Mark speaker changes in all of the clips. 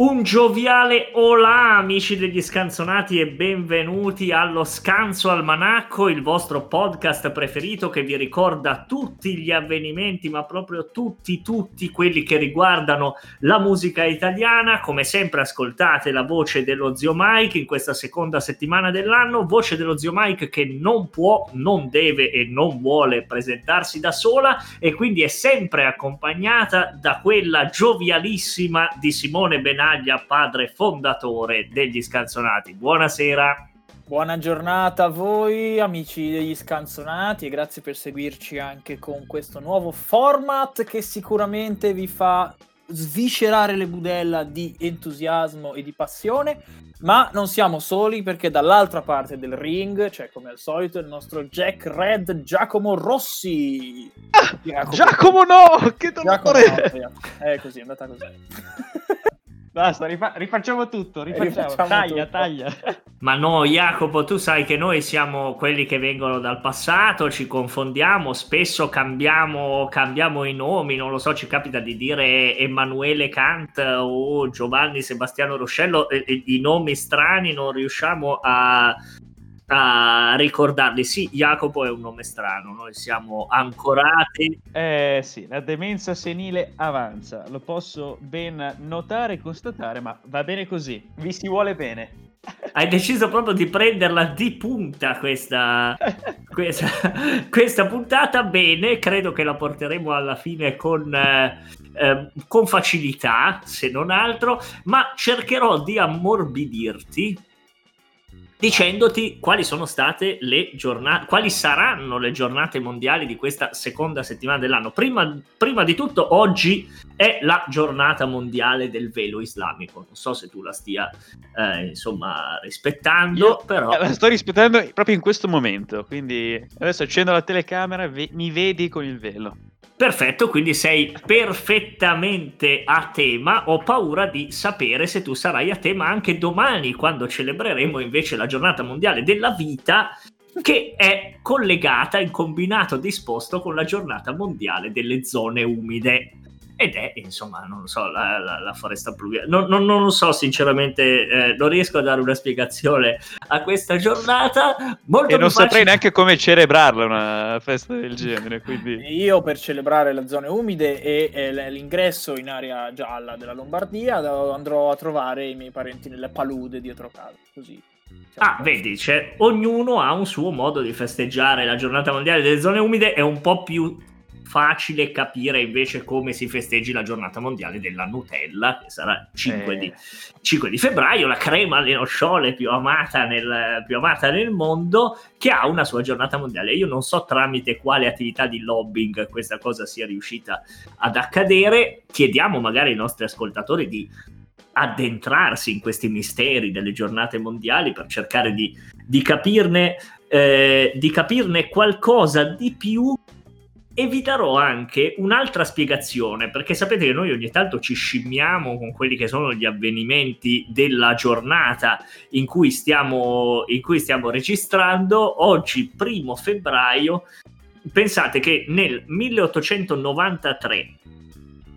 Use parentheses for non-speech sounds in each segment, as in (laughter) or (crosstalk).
Speaker 1: Un gioviale olà, amici degli scanzonati, e benvenuti allo Scanso Almanacco, il vostro podcast preferito che vi ricorda tutti gli avvenimenti, ma proprio tutti, tutti quelli che riguardano la musica italiana. Come sempre, ascoltate la voce dello zio Mike in questa seconda settimana dell'anno. Voce dello zio Mike che non può, non deve e non vuole presentarsi da sola, e quindi è sempre accompagnata da quella giovialissima di Simone Benassi Canaglia, padre fondatore degli Scanzonati. Buonasera.
Speaker 2: Buona giornata a voi amici degli Scanzonati e grazie per seguirci anche con questo nuovo format che sicuramente vi fa sviscerare le budella di entusiasmo e di passione, ma non siamo soli perché dall'altra parte del ring c'è come al solito il nostro Jack Red Giacomo Rossi.
Speaker 3: Ah, Giacomo, Giacomo no, che dolore!
Speaker 2: Giacomo, no, è così, è andata così. (laughs)
Speaker 3: Basta, rifa- rifacciamo tutto, rifacciamo. rifacciamo taglia, tutto. taglia. (laughs)
Speaker 1: Ma no, Jacopo, tu sai che noi siamo quelli che vengono dal passato, ci confondiamo, spesso cambiamo, cambiamo i nomi, non lo so, ci capita di dire Emanuele Kant o Giovanni Sebastiano Ruscello, e, i nomi strani non riusciamo a, a ricordarli. Sì, Jacopo è un nome strano, noi siamo ancorati.
Speaker 3: Eh sì, la demenza senile avanza, lo posso ben notare e constatare, ma va bene così, vi si vuole bene.
Speaker 1: Hai deciso proprio di prenderla di punta questa, (laughs) questa, questa puntata. Bene, credo che la porteremo alla fine con, eh, eh, con facilità, se non altro, ma cercherò di ammorbidirti dicendoti quali sono state le giornate, quali saranno le giornate mondiali di questa seconda settimana dell'anno. Prima, prima, di tutto, oggi è la giornata mondiale del velo islamico. Non so se tu la stia, eh, insomma, rispettando, Io, però...
Speaker 3: La sto rispettando proprio in questo momento, quindi adesso accendo la telecamera e ve- mi vedi con il velo.
Speaker 1: Perfetto, quindi sei perfettamente a tema. Ho paura di sapere se tu sarai a tema anche domani, quando celebreremo invece la giornata mondiale della vita, che è collegata in combinato disposto con la giornata mondiale delle zone umide ed è insomma non lo so la, la, la foresta pluviale. Non, non, non, lo so sinceramente eh, non riesco a dare una spiegazione a questa giornata.
Speaker 3: Molto e non facile... saprei neanche come celebrarla una festa del genere quindi...
Speaker 2: io per celebrare le zone umide e, e l'ingresso in area gialla della Lombardia andrò a trovare i miei parenti nelle palude dietro casa così.
Speaker 1: Ah, vedi, cioè, ognuno ha un suo modo di festeggiare la giornata mondiale delle zone umide, è un po' più facile capire invece come si festeggi la giornata mondiale della Nutella, che sarà 5, eh. di, 5 di, febbraio, la crema alle nocciole più amata, nel, più amata nel mondo, che ha una sua giornata mondiale. Io non so tramite quale attività di lobbying questa cosa sia riuscita ad accadere, chiediamo magari ai nostri ascoltatori di addentrarsi in questi misteri delle giornate mondiali per cercare di, di capirne, eh, di capirne qualcosa di più e vi darò anche un'altra spiegazione, perché sapete che noi ogni tanto ci scimmiamo con quelli che sono gli avvenimenti della giornata in cui stiamo, in cui stiamo registrando. Oggi, primo febbraio, pensate che nel 1893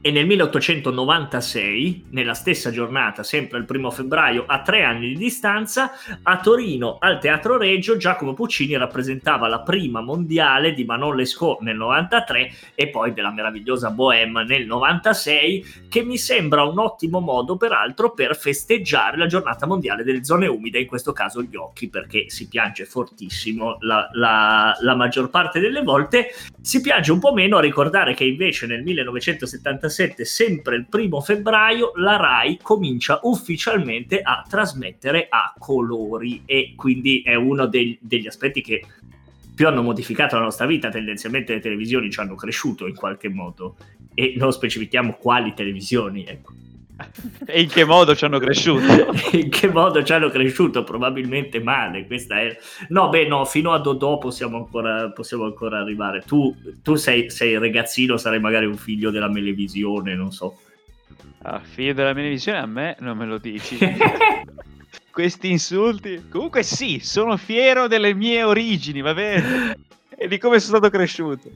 Speaker 1: e nel 1896, nella stessa giornata, sempre il primo febbraio, a tre anni di distanza, a Torino, al Teatro Reggio, Giacomo Puccini rappresentava la prima mondiale di Manon Lescaut nel 93 e poi della meravigliosa Bohème nel 96, che mi sembra un ottimo modo, peraltro, per festeggiare la giornata mondiale delle zone umide, in questo caso gli occhi, perché si piange fortissimo la, la, la maggior parte delle volte, si piange un po' meno a ricordare che invece nel 1976 2017, sempre il primo febbraio, la RAI comincia ufficialmente a trasmettere a colori e quindi è uno dei, degli aspetti che più hanno modificato la nostra vita. Tendenzialmente le televisioni ci hanno cresciuto in qualche modo e non specifichiamo quali televisioni, ecco.
Speaker 3: E in che modo ci hanno cresciuto? (laughs)
Speaker 1: in che modo ci hanno cresciuto? Probabilmente male. Questa è... No, beh, no, fino a Dodò possiamo ancora, possiamo ancora arrivare. Tu, tu sei, sei ragazzino, sarai magari un figlio della Melevisione, non so.
Speaker 3: A fine della mia visione a me non me lo dici. (laughs) Questi insulti. Comunque sì, sono fiero delle mie origini, va bene? (laughs) E di come sono stato cresciuto.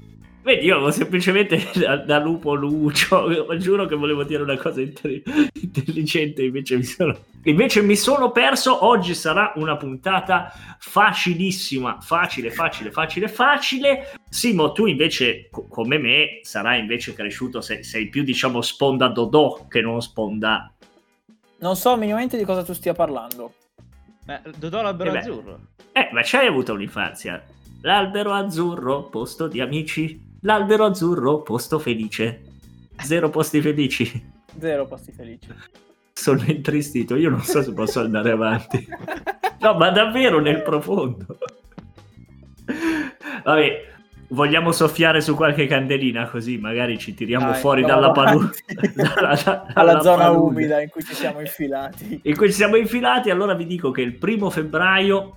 Speaker 1: Vedi, io avevo semplicemente (laughs) da, da, lupo lucio, (laughs) giuro che volevo dire una cosa intelli- intelligente, invece mi, sono, invece mi sono perso. Oggi sarà una puntata facilissima, facile, facile, facile, facile. Simo, tu invece, co- come me, sarai invece cresciuto, sei, sei più, diciamo, sponda Dodò che non sponda...
Speaker 2: Non so minimamente di cosa tu stia parlando.
Speaker 3: Ma Dodò l'albero
Speaker 1: Eh beh.
Speaker 3: azzurro.
Speaker 1: Eh, ma c'hai avuto un'infanzia. L'albero azzurro, posto di amici. L'albero azzurro, posto felice. Zero posti (laughs) felici.
Speaker 2: Zero posti felici.
Speaker 1: Sono intristito, io non so se posso andare avanti. No, ma davvero nel profondo. Vabbè, vogliamo soffiare su qualche candelina così magari ci tiriamo
Speaker 2: Dai,
Speaker 1: fuori dalla, palu-
Speaker 2: avanti.
Speaker 1: dalla- dalla (laughs)
Speaker 2: Alla zona
Speaker 1: palude
Speaker 2: umida in cui ci siamo infilati.
Speaker 1: in cui ci siamo infilati. Allora vi dico che il primo febbraio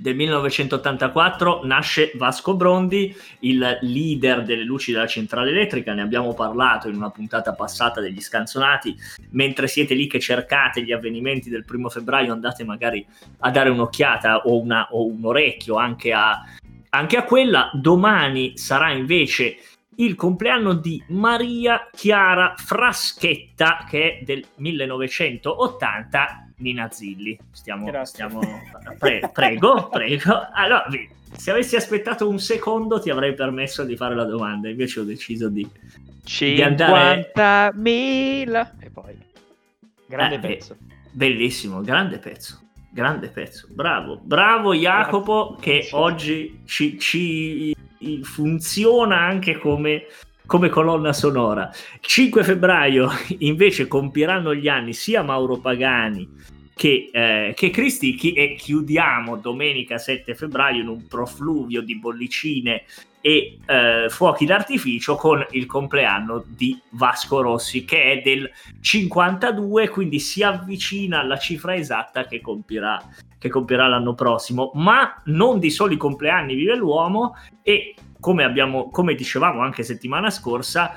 Speaker 1: del 1984 nasce Vasco Brondi, il leader delle luci della centrale elettrica. Ne abbiamo parlato in una puntata passata degli scanzonati. Mentre siete lì che cercate gli avvenimenti del primo febbraio, andate magari a dare un'occhiata o, una- o un orecchio anche a, anche a quella. Domani sarà invece il compleanno di Maria Chiara Fraschetta, che è del 1980, Nina Zilli. Stiamo, stiamo- pre- prego, (laughs) prego. Allora, se avessi aspettato un secondo ti avrei permesso di fare la domanda, invece ho deciso di... Di andare-
Speaker 3: 50.000 e poi grande
Speaker 1: Eh,
Speaker 3: pezzo.
Speaker 1: Bellissimo, grande pezzo. Grande pezzo, bravo, bravo Jacopo che oggi ci, ci funziona anche come, come colonna sonora. 5 febbraio (laughs) invece compiranno gli anni sia Mauro Pagani che, eh, che Cristicchi e chiudiamo domenica 7 febbraio in un profluvio di bollicine e eh, fuochi d'artificio con il compleanno di Vasco Rossi che è del 52 quindi si avvicina alla cifra esatta che compirà, che compirà l'anno prossimo ma non di soli compleanni vive l'uomo e come, abbiamo, come dicevamo anche settimana scorsa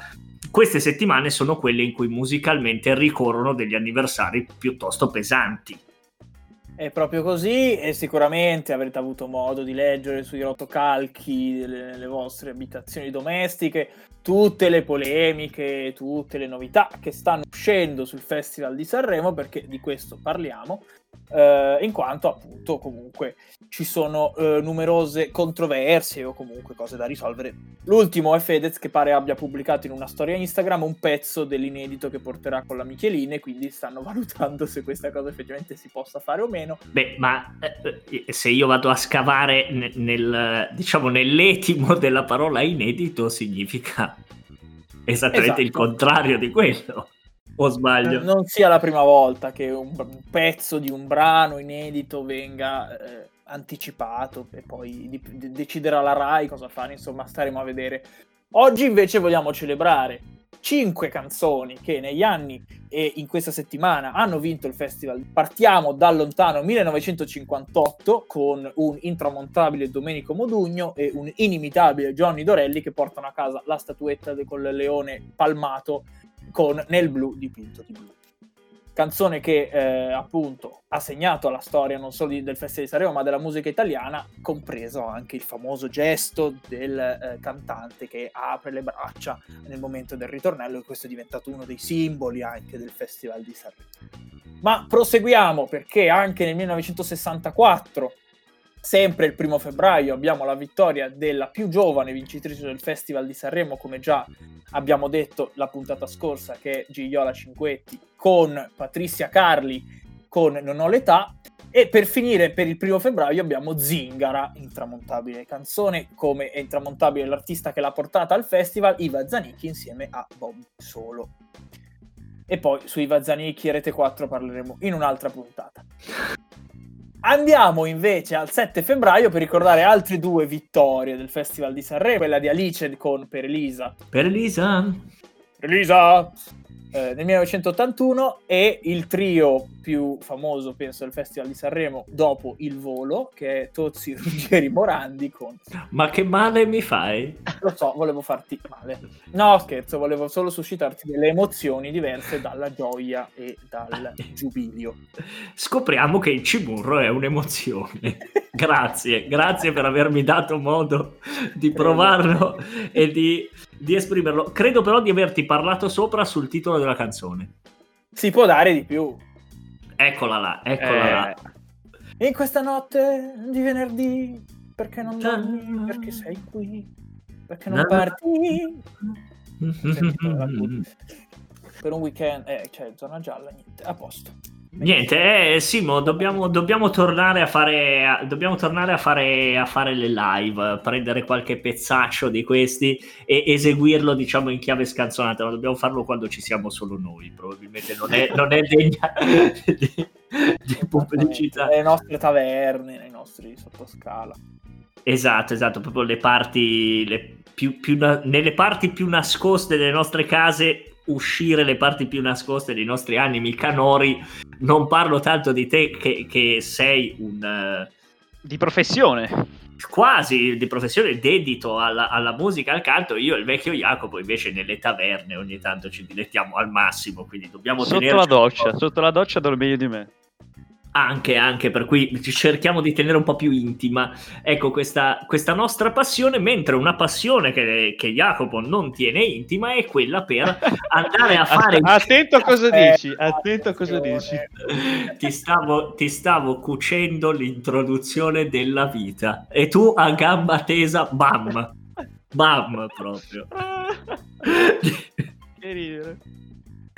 Speaker 1: queste settimane sono quelle in cui musicalmente ricorrono degli anniversari piuttosto pesanti
Speaker 2: È proprio così e sicuramente avrete avuto modo di leggere sui rotocalchi delle, delle vostre abitazioni domestiche tutte le polemiche, tutte le novità che stanno uscendo sul Festival di Sanremo perché di questo parliamo. Eh, in quanto appunto comunque ci sono eh, numerose controversie o comunque cose da risolvere. L'ultimo è Fedez che pare abbia pubblicato in una storia Instagram un pezzo dell'inedito che porterà con la Micheline, quindi stanno (laughs) valutando se questa cosa effettivamente si possa fare o meno.
Speaker 1: Beh, ma eh, se io vado a scavare ne- nel, diciamo, nell'etimo della parola inedito, significa esattamente il
Speaker 2: Esatto.
Speaker 1: contrario di quello. O sbaglio?
Speaker 2: non sia la prima volta che un, pezzo di un brano inedito venga eh, anticipato e poi di- de- deciderà la RAI cosa fare, insomma staremo a vedere. Oggi invece vogliamo celebrare cinque canzoni che negli anni e in questa settimana hanno vinto il festival. Partiamo dal lontano 1958 con un intramontabile Domenico Modugno e un inimitabile Johnny Dorelli che portano a casa la statuetta de- con leone palmato con Nel blu dipinto di blu. Canzone che eh, appunto ha segnato la storia non solo di- del Festival di Sanremo ma della musica italiana, compreso anche il famoso gesto del eh, cantante che apre le braccia nel momento del ritornello e questo è diventato uno dei simboli anche del Festival di Sanremo. Ma proseguiamo perché anche nel 1964 Sempre il primo febbraio abbiamo la vittoria della più giovane vincitrice del Festival di Sanremo, come già abbiamo detto la puntata scorsa, che è Gigliola Cinquetti, con Patrizia Carli con Non ho l'età. E per finire, per il primo febbraio abbiamo Zingara, intramontabile canzone, come è intramontabile l'artista che l'ha portata al festival, Iva Zanicchi insieme a Bob Solo. E poi su Iva Zanicchi e Rete 4 parleremo in un'altra puntata. Andiamo invece al 7 febbraio per ricordare altre due vittorie del Festival di Sanremo, quella di Alice con Per Elisa.
Speaker 1: Per Elisa,
Speaker 2: Elisa! Eh, nel 1981 e il trio più famoso, penso, del Festival di Sanremo dopo il volo, che è Tozzi, (laughs) Ruggeri, Morandi con...
Speaker 1: Ma che male mi fai?
Speaker 2: Lo so, volevo farti male. No, scherzo, volevo solo suscitarti delle emozioni diverse dalla gioia e dal (laughs) giubilio.
Speaker 1: Scopriamo che il cimurro è un'emozione. grazie, grazie per avermi dato modo di provarlo e di, di esprimerlo. Credo però di averti parlato sopra sul titolo della canzone.
Speaker 2: Si può dare di più.
Speaker 1: Eccola là, eccola
Speaker 3: Eh,
Speaker 1: là.
Speaker 2: In questa notte di venerdì, perché non dormi? Perché sei qui? Perché non parti? (laughs) Per un weekend, eh, cioè zona gialla, niente, a posto.
Speaker 1: Niente, eh, Simo, dobbiamo, dobbiamo tornare, a fare, a- dobbiamo tornare a, fare, a fare le live, prendere qualche pezzaccio di questi e eseguirlo, diciamo, in chiave scanzonata. Ma dobbiamo farlo quando ci siamo solo noi, probabilmente non è, non è degna di, di pubblicità.
Speaker 2: Nelle nostre taverne, nei nostri sottoscala.
Speaker 1: Esatto, esatto, proprio le parti, le più, più nelle parti più nascoste delle nostre case, uscire le parti più nascoste dei nostri animi canori. Non parlo tanto di te che, che sei un eh,
Speaker 3: Di professione.
Speaker 1: quasi di professione dedito alla, alla musica, al canto. Io e il vecchio Jacopo invece nelle taverne ogni tanto ci dilettiamo al massimo, quindi dobbiamo
Speaker 3: Sotto la doccia, sotto la doccia dormi meglio di me.
Speaker 1: Anche, anche, per cui cerchiamo di tenere un po' più intima ecco questa, questa nostra passione, mentre una passione che, che Jacopo non tiene intima è quella per (laughs) andare a fare...
Speaker 3: Attento a cosa
Speaker 2: Eh,
Speaker 3: dici, attento a cosa dici.
Speaker 1: ti, stavo, ti stavo cucendo l'introduzione della vita e tu a gamba tesa, bam, bam proprio. (laughs) (laughs)
Speaker 3: che ridere.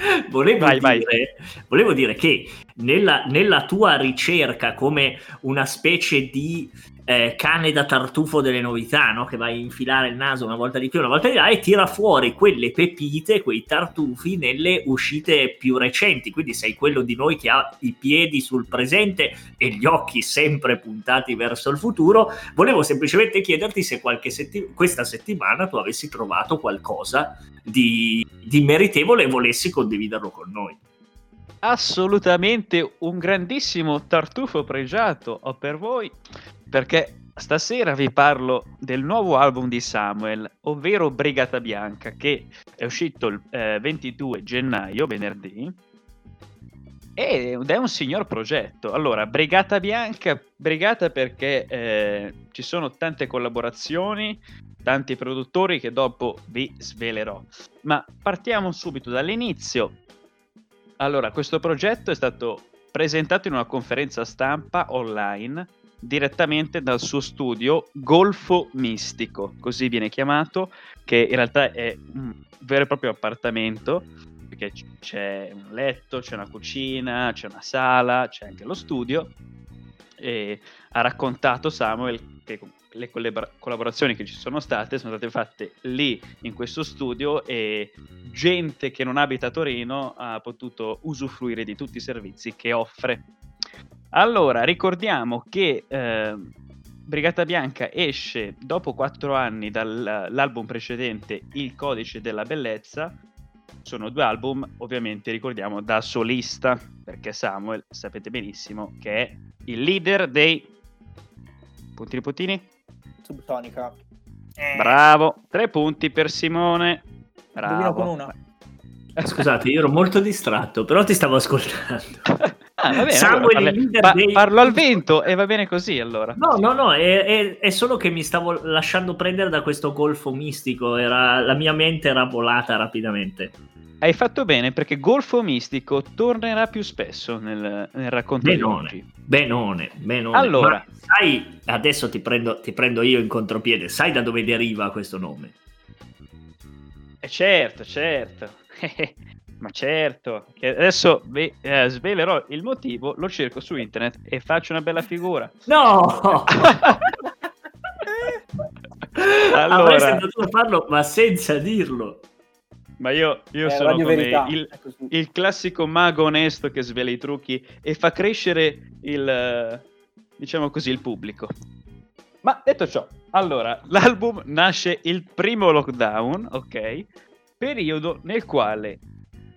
Speaker 3: (laughs)
Speaker 1: Volevo,
Speaker 3: Vai, vai.
Speaker 1: dire, volevo dire che nella, nella tua ricerca come una specie di eh, cane da tartufo delle novità, no? che vai a infilare il naso una volta di qui, una volta di là e tira fuori quelle pepite, quei tartufi nelle uscite più recenti. Quindi sei quello di noi che ha i piedi sul presente e gli occhi sempre puntati verso il futuro. Volevo semplicemente chiederti se qualche setti- questa settimana tu avessi trovato qualcosa di, di meritevole e volessi condividerlo con noi.
Speaker 3: Assolutamente un grandissimo tartufo pregiato ho per voi, perché stasera vi parlo del nuovo album di Samuel, ovvero Brigata Bianca, che è uscito il eh, 22 gennaio, venerdì, ed è un signor progetto. Allora, Brigata Bianca, Brigata perché eh, ci sono tante collaborazioni, tanti produttori che dopo vi svelerò. Ma partiamo subito dall'inizio. Allora, questo progetto è stato presentato in una conferenza stampa online direttamente dal suo studio Golfo Mistico, così viene chiamato, che in realtà è un vero e proprio appartamento, perché c'è un letto, c'è una cucina, c'è una sala, c'è anche lo studio. E ha raccontato Samuel che le collabora- collaborazioni che ci sono state sono state fatte lì in questo studio e gente che non abita a Torino ha potuto usufruire di tutti i servizi che offre. Allora, ricordiamo che eh, Brigata Bianca esce dopo quattro anni dall'album precedente Il codice della bellezza. Sono due album, ovviamente ricordiamo da solista, perché Samuel, sapete benissimo, che è il leader dei... Puntini puntini?
Speaker 2: Subsonica. Eh,
Speaker 3: Bravo, tre punti per Simone.
Speaker 2: indovino con
Speaker 3: Bravo.
Speaker 2: una.
Speaker 1: Scusate, io ero molto distratto, però ti stavo ascoltando. (laughs)
Speaker 3: Ah, va bene,
Speaker 1: Samuel,
Speaker 3: allora,
Speaker 1: leader
Speaker 3: parli-
Speaker 1: dei-
Speaker 3: pa- parlo al vento e va bene così allora.
Speaker 1: No, no, no, è, è- è solo che mi stavo lasciando prendere da questo golfo mistico, era- la mia mente era volata rapidamente.
Speaker 3: Hai fatto bene perché Golfo Mistico tornerà più spesso nel, nel racconto di
Speaker 1: Benone,
Speaker 3: oggi.
Speaker 1: benone, benone.
Speaker 3: Allora.
Speaker 1: Ma sai, adesso ti prendo, ti prendo io in contropiede, sai da dove deriva questo nome?
Speaker 3: Eh, certo, certo. (laughs) Ma certo, che adesso vi eh, svelerò il motivo, lo cerco su internet e faccio una bella figura.
Speaker 1: No! (laughs)
Speaker 3: Allora.
Speaker 1: Avresti potuto farlo, ma senza dirlo.
Speaker 3: Ma io, io
Speaker 2: Eh,
Speaker 3: sono il, il classico mago onesto che svela i trucchi e fa crescere il, diciamo così, il pubblico. Ma detto ciò, allora, l'album nasce il primo lockdown, ok? Periodo nel quale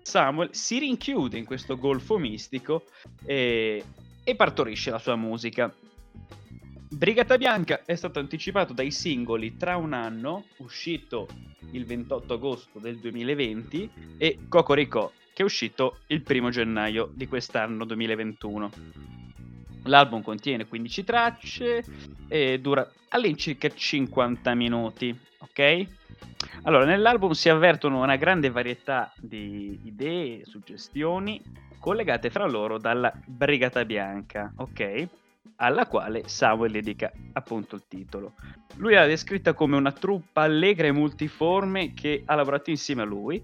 Speaker 3: Samuel si rinchiude in questo golfo mistico e, e partorisce la sua musica. Brigata Bianca è stato anticipato dai singoli Tra un anno, uscito il 28 agosto del 2020, e Cocorico, che è uscito il 1 gennaio di quest'anno 2021. L'album contiene 15 tracce e dura all'incirca 50 minuti, ok? Allora, nell'album si avvertono una grande varietà di idee e suggestioni collegate fra loro dalla Brigata Bianca, ok? Alla quale Samuel dedica appunto il titolo. Lui l'ha descritta come una truppa allegra e multiforme che ha lavorato insieme a lui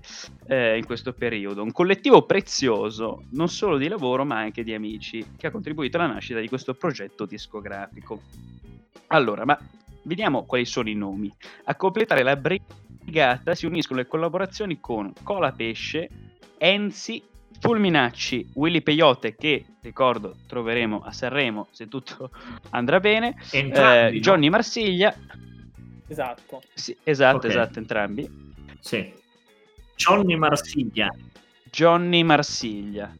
Speaker 3: eh, in questo periodo. Un collettivo prezioso, non solo di lavoro ma anche di amici, che ha contribuito alla nascita di questo progetto discografico. Allora, ma vediamo quali sono i nomi. A completare la brigata si uniscono le collaborazioni con Cola Pesce, Enzi, Fulminacci, Willy Peyote che ricordo troveremo a Sanremo se tutto (laughs) andrà bene,
Speaker 1: Entrambi,
Speaker 3: eh,
Speaker 1: no?
Speaker 3: Johnny Marsiglia,
Speaker 2: Esatto.
Speaker 3: sì, esatto,
Speaker 1: Ok.
Speaker 3: esatto, entrambi,
Speaker 1: Sì. Johnny Marsiglia.
Speaker 3: Johnny Marsiglia.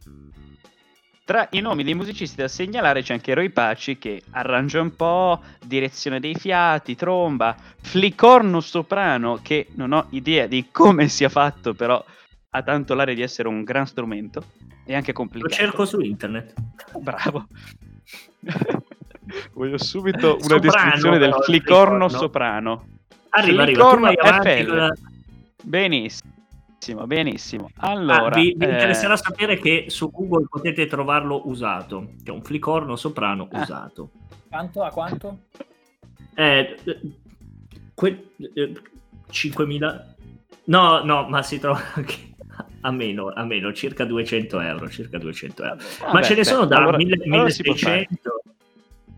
Speaker 3: Tra i nomi dei musicisti da segnalare c'è anche Roy Paci che arrangia un po', direzione dei fiati, tromba, flicorno soprano che non ho idea di come sia fatto, però ha tanto l'aria di essere un gran strumento e anche
Speaker 1: Lo
Speaker 3: complicato.
Speaker 1: cerco su internet.
Speaker 3: Bravo. (laughs) Voglio subito una
Speaker 1: Soprano,
Speaker 3: descrizione del flicorno soprano.
Speaker 1: Arriva, arriva. Tu
Speaker 3: Flicorno
Speaker 1: vai avanti
Speaker 3: FL.
Speaker 1: con la-
Speaker 3: Benissimo, benissimo.
Speaker 1: Ah,
Speaker 3: Allora,
Speaker 1: vi, vi
Speaker 3: eh,
Speaker 1: interesserà sapere che su Google potete trovarlo usato. C'è un flicorno soprano
Speaker 3: Ah.
Speaker 1: usato.
Speaker 2: Quanto? A quanto?
Speaker 1: Eh, eh, que- eh, 5.000 no no ma si trova anche a meno a meno circa 200 euro circa 200 euro ma
Speaker 3: vabbè,
Speaker 1: ce ne
Speaker 3: beh,
Speaker 1: sono da
Speaker 3: allora-
Speaker 1: 1000
Speaker 3: allora.
Speaker 1: 1600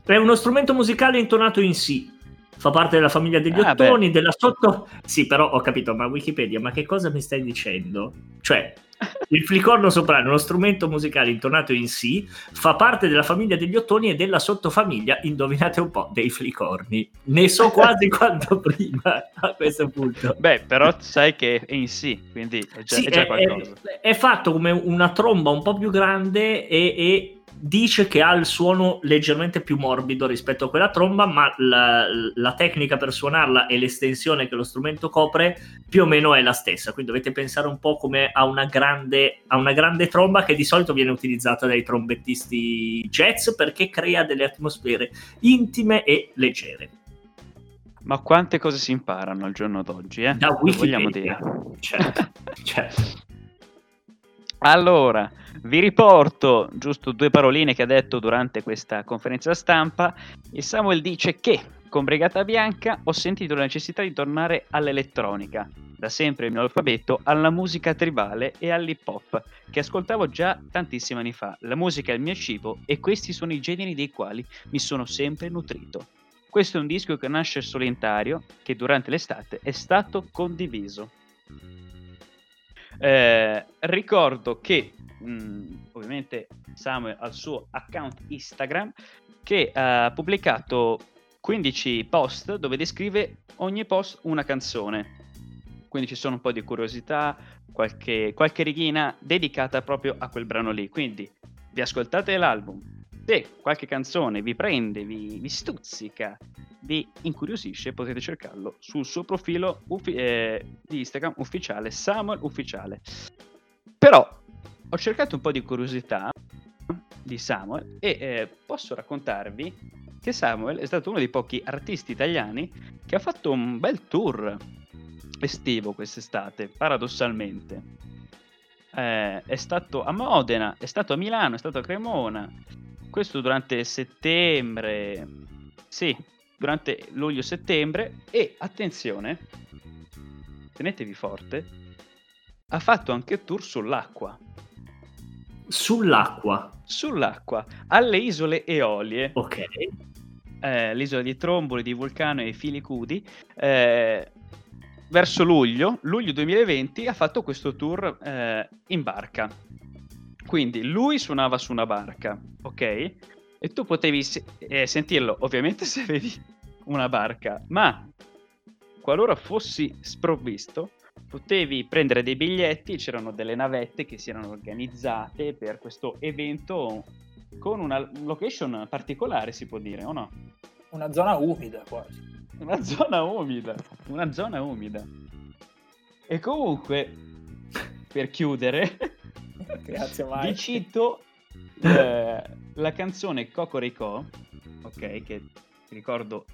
Speaker 1: è uno strumento musicale intonato in Si fa parte della famiglia degli
Speaker 3: Ah,
Speaker 1: ottoni della sotto sì però ho capito ma Wikipedia ma che cosa mi stai dicendo? Cioè (laughs) il flicorno soprano è uno strumento musicale intonato in Si fa parte della famiglia degli ottoni e della sottofamiglia indovinate un po' dei flicorni. Ne so (laughs) quasi quanto prima a questo punto.
Speaker 3: Beh, però sai che è in sì, quindi è già,
Speaker 1: sì,
Speaker 3: è già
Speaker 1: è,
Speaker 3: qualcosa.
Speaker 1: è- è fatto come una tromba un po' più grande e, e dice che ha il suono leggermente più morbido rispetto a quella tromba, ma la, la tecnica per suonarla e l'estensione che lo strumento copre più o meno è la stessa. Quindi dovete pensare un po' come a una grande, a una grande tromba che di solito viene utilizzata dai trombettisti jazz perché crea delle atmosfere intime e leggere.
Speaker 3: Ma quante cose si imparano al giorno d'oggi, eh?
Speaker 1: Da
Speaker 3: Lo vogliamo
Speaker 1: Wikipedia.
Speaker 3: dire.
Speaker 1: Certo, certo. (laughs)
Speaker 3: Allora, vi riporto giusto due paroline che ha detto durante questa conferenza stampa. Il Samuel dice che con Brigata Bianca ho sentito la necessità di tornare all'elettronica, da sempre il mio alfabeto, alla musica tribale e all'hip hop, che ascoltavo già tantissimi anni fa. La musica è il mio cibo e questi sono i generi dei quali mi sono sempre nutrito. Questo è un disco che nasce solitario, che durante l'estate è stato condiviso. Eh, ricordo che mh, ovviamente Samuel ha il suo account Instagram che ha pubblicato 15 post dove descrive ogni post una canzone. Quindi ci sono un po' di curiosità, qualche, qualche righina dedicata proprio a quel brano lì. Quindi vi ascoltate l'album. Se qualche canzone vi prende, vi, vi stuzzica, vi incuriosisce, potete cercarlo sul suo profilo uffi- eh, di Instagram ufficiale, Samuel Ufficiale. Però ho cercato un po' di curiosità di Samuel e eh, posso raccontarvi che Samuel è stato uno dei pochi artisti italiani che ha fatto un bel tour estivo quest'estate, paradossalmente. Eh, è stato a Modena, è stato a Milano, è stato a Cremona. Questo durante settembre, sì, durante luglio-settembre. E attenzione, tenetevi forte, ha fatto anche tour sull'acqua.
Speaker 1: Sull'acqua,
Speaker 3: Sull'acqua, alle isole Eolie,
Speaker 1: ok.
Speaker 3: eh, l'isola di Tromboli, di Vulcano e Filicudi, eh, verso luglio, luglio 2020, ha fatto questo tour eh, in barca. Quindi lui suonava su una barca, ok? E tu potevi se- eh, sentirlo, ovviamente (laughs) se avevi una barca, ma qualora fossi sprovvisto, potevi prendere dei biglietti, c'erano delle navette che si erano organizzate per questo evento con una location particolare, si può dire, o no?
Speaker 2: Una zona umida quasi.
Speaker 3: Una zona umida, una zona umida. E comunque, per chiudere, (laughs)
Speaker 2: Grazie Mike.
Speaker 3: vi cito (laughs) eh, la canzone Cocorico, ok, che ricordo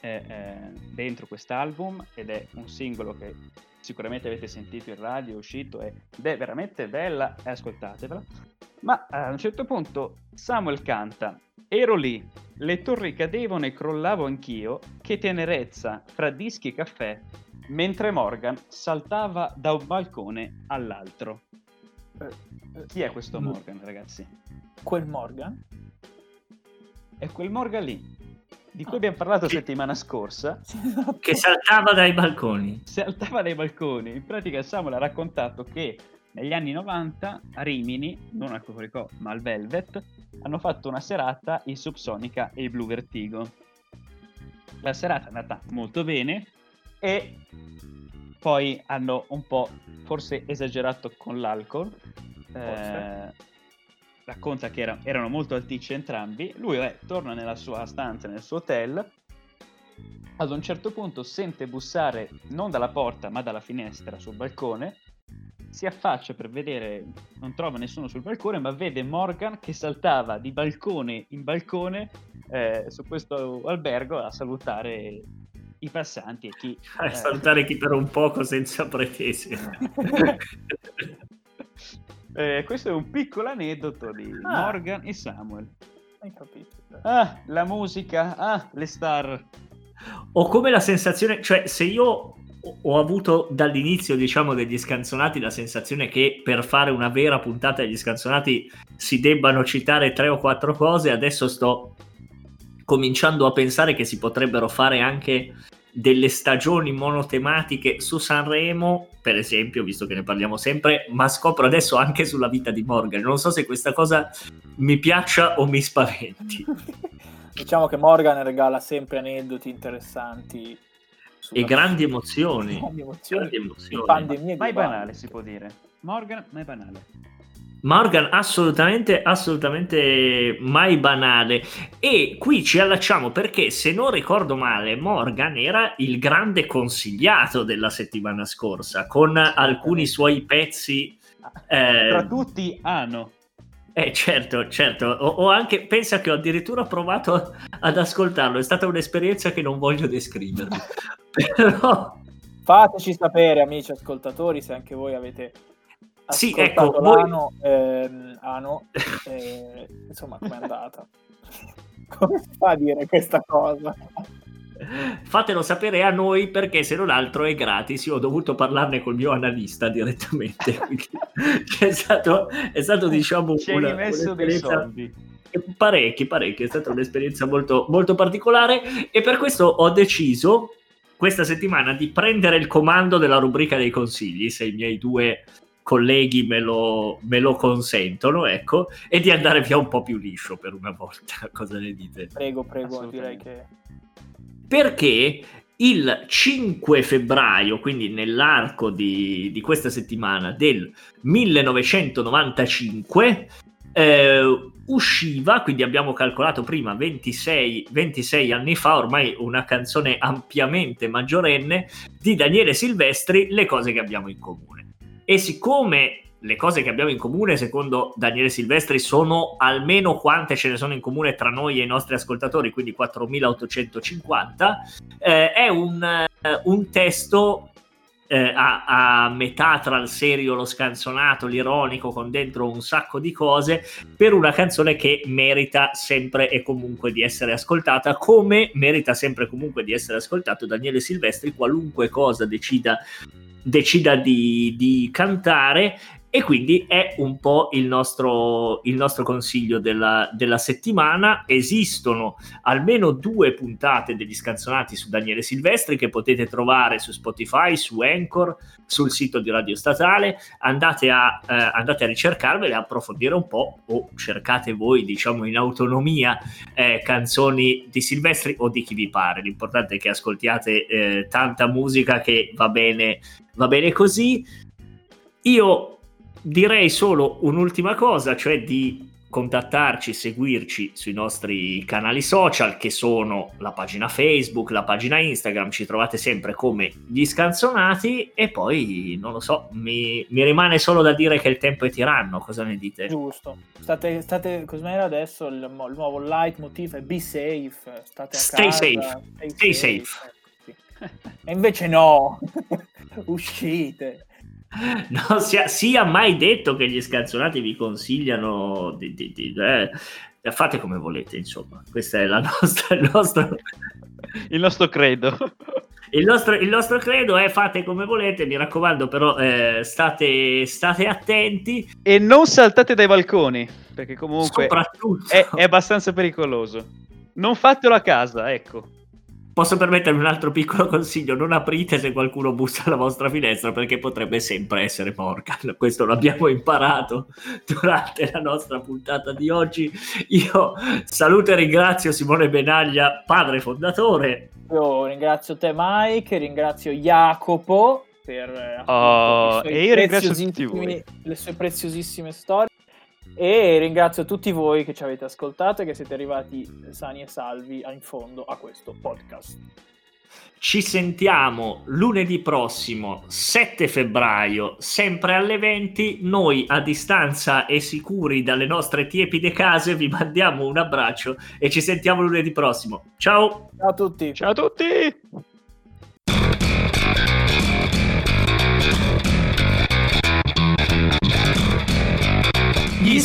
Speaker 3: è, è dentro quest'album ed è un singolo che sicuramente avete sentito in radio, è uscito ed è veramente bella e ascoltatevela. Ma a un certo punto Samuel canta Ero lì, le torri cadevano e crollavo anch'io, che tenerezza fra dischi e caffè, mentre Morgan saltava da un balcone all'altro.
Speaker 2: Eh,
Speaker 3: Chi è questo Morgan, ragazzi?
Speaker 2: Quel Morgan?
Speaker 3: È quel Morgan lì, di cui abbiamo parlato
Speaker 1: Sì.
Speaker 3: settimana scorsa,
Speaker 1: Che saltava dai balconi.
Speaker 3: saltava dai balconi. In pratica Samuel ha raccontato che negli anni 90 a Rimini, non al Cocorico ma al Velvet, hanno fatto una serata in Subsonica e il Blue Vertigo. La serata è andata molto bene e poi hanno un po' forse esagerato con l'alcol. Eh, racconta che era- erano molto alticci entrambi. Lui vabbè, torna nella sua stanza, nel suo hotel. Ad un certo punto sente bussare non dalla porta ma dalla finestra sul balcone. Si affaccia per vedere, non trova nessuno sul balcone, ma vede Morgan che saltava di balcone in balcone eh, su questo albergo a salutare i passanti e chi (laughs) eh,
Speaker 1: salutare chi per un poco senza pretese. (laughs)
Speaker 3: Eh, questo è un piccolo aneddoto di
Speaker 2: Ah.
Speaker 3: Morgan e Samuel.
Speaker 2: Hai capito?
Speaker 3: Ah, la musica, ah, le star.
Speaker 1: Ho come la sensazione, cioè se io ho- ho avuto dall'inizio, diciamo, degli scanzonati la sensazione che per fare una vera puntata degli scanzonati si debbano citare tre o quattro cose, adesso sto cominciando a pensare che si potrebbero fare anche delle stagioni monotematiche su Sanremo, per esempio, visto che ne parliamo sempre, ma scopro adesso anche sulla vita di Morgan. Non so se questa cosa mi piaccia o mi spaventi. (laughs)
Speaker 2: Diciamo che Morgan regala sempre aneddoti interessanti.
Speaker 1: E grandi emozioni.
Speaker 2: grandi emozioni.
Speaker 1: Grandi emozioni.
Speaker 2: in pandemie
Speaker 3: Ma è
Speaker 2: globali.
Speaker 3: banale, si può dire. Morgan, ma è banale.
Speaker 1: Morgan assolutamente, assolutamente mai banale. E qui ci allacciamo perché, se non ricordo male, Morgan era il grande consigliato della settimana scorsa, con alcuni suoi pezzi. eh,
Speaker 3: Tra tutti hanno.
Speaker 1: eh, certo, certo. Ho, ho anche, pensa che ho addirittura provato ad ascoltarlo. È stata un'esperienza che non voglio descrivervi. (laughs) Però.
Speaker 2: Fateci sapere, amici ascoltatori, se anche voi avete
Speaker 1: Sì, ecco, voi-
Speaker 2: l'ano, ehm, ano, (laughs) eh, insomma, com'è andata? (laughs) Come si fa a dire questa cosa?
Speaker 1: Fatelo sapere a noi perché se non altro è gratis. Io ho dovuto parlarne col mio analista direttamente. (laughs) quindi è stato, è stato diciamo
Speaker 3: Ci hai
Speaker 1: una-
Speaker 3: dei soldi.
Speaker 1: parecchi, parecchi. È stata un'esperienza molto, molto particolare e per questo ho deciso questa settimana di prendere il comando della rubrica dei consigli, se i miei due colleghi me lo, me lo consentono, ecco, e di andare via un po' più liscio per una volta. (laughs) Cosa ne dite?
Speaker 2: Prego, prego, direi che...
Speaker 1: perché il 5 febbraio, quindi nell'arco di, di questa settimana del 1995, eh, usciva, quindi abbiamo calcolato prima 26, 26 anni fa, ormai una canzone ampiamente maggiorenne di Daniele Silvestri, Le cose che abbiamo in comune. E siccome le cose che abbiamo in comune, secondo Daniele Silvestri, sono almeno quante ce ne sono in comune tra noi e i nostri ascoltatori, quindi 4850, eh, è un, eh, un testo eh, a, a metà tra il serio, lo scanzonato, l'ironico, con dentro un sacco di cose, per una canzone che merita sempre e comunque di essere ascoltata, come merita sempre e comunque di essere ascoltato Daniele Silvestri, qualunque cosa decida decida di, di cantare E quindi è un po' il nostro, il nostro consiglio della, della, settimana. Esistono almeno due puntate degli scanzonati su Daniele Silvestri che potete trovare su Spotify, su Anchor, sul sito di Radio Statale. Andate a, eh, andate a ricercarvele, approfondire un po' o cercate voi, diciamo, in autonomia eh, canzoni di Silvestri o di chi vi pare. L'importante è che ascoltiate eh, tanta musica che va bene, va bene così. Io direi solo un'ultima cosa, cioè di contattarci, seguirci sui nostri canali social che sono la pagina Facebook, la pagina Instagram, ci trovate sempre come gli scanzonati e poi non lo so, mi, mi rimane solo da dire che il tempo è tiranno, cosa ne dite?
Speaker 2: Giusto, state, state cos'era adesso il, il nuovo leitmotiv è be safe, state a
Speaker 1: stay
Speaker 2: casa,
Speaker 1: safe, stay, stay safe.
Speaker 2: safe. (laughs) E invece no, (laughs) uscite. (laughs)
Speaker 1: non sia, sia, mai detto che gli scanzonati vi consigliano di, di, di eh, fate come volete insomma. Questo è la (laughs) nostra, il, nostro... (laughs)
Speaker 3: il nostro credo.
Speaker 1: Il nostro, il nostro, credo è fate come volete mi raccomando però eh, state, state attenti.
Speaker 3: E non saltate dai balconi perché comunque è, è abbastanza pericoloso. Non fatelo a casa ecco
Speaker 1: Posso permettermi un altro piccolo consiglio? Non aprite se qualcuno bussa alla vostra finestra perché potrebbe sempre essere Morgan. Questo l'abbiamo imparato durante la nostra puntata di oggi. Io saluto e ringrazio Simone Benaglia, padre fondatore.
Speaker 2: Io ringrazio te Mike, ringrazio Jacopo per
Speaker 3: oh, e io ringrazio tutti voi.
Speaker 2: le sue preziosissime storie. E ringrazio tutti voi che ci avete ascoltato e che siete arrivati sani e salvi in fondo a questo podcast.
Speaker 1: Ci sentiamo lunedì prossimo, 7 febbraio, sempre alle 20. Noi a distanza e sicuri dalle nostre tiepide case vi mandiamo un abbraccio e ci sentiamo lunedì prossimo. Ciao!
Speaker 2: Ciao a tutti!
Speaker 3: Ciao a tutti!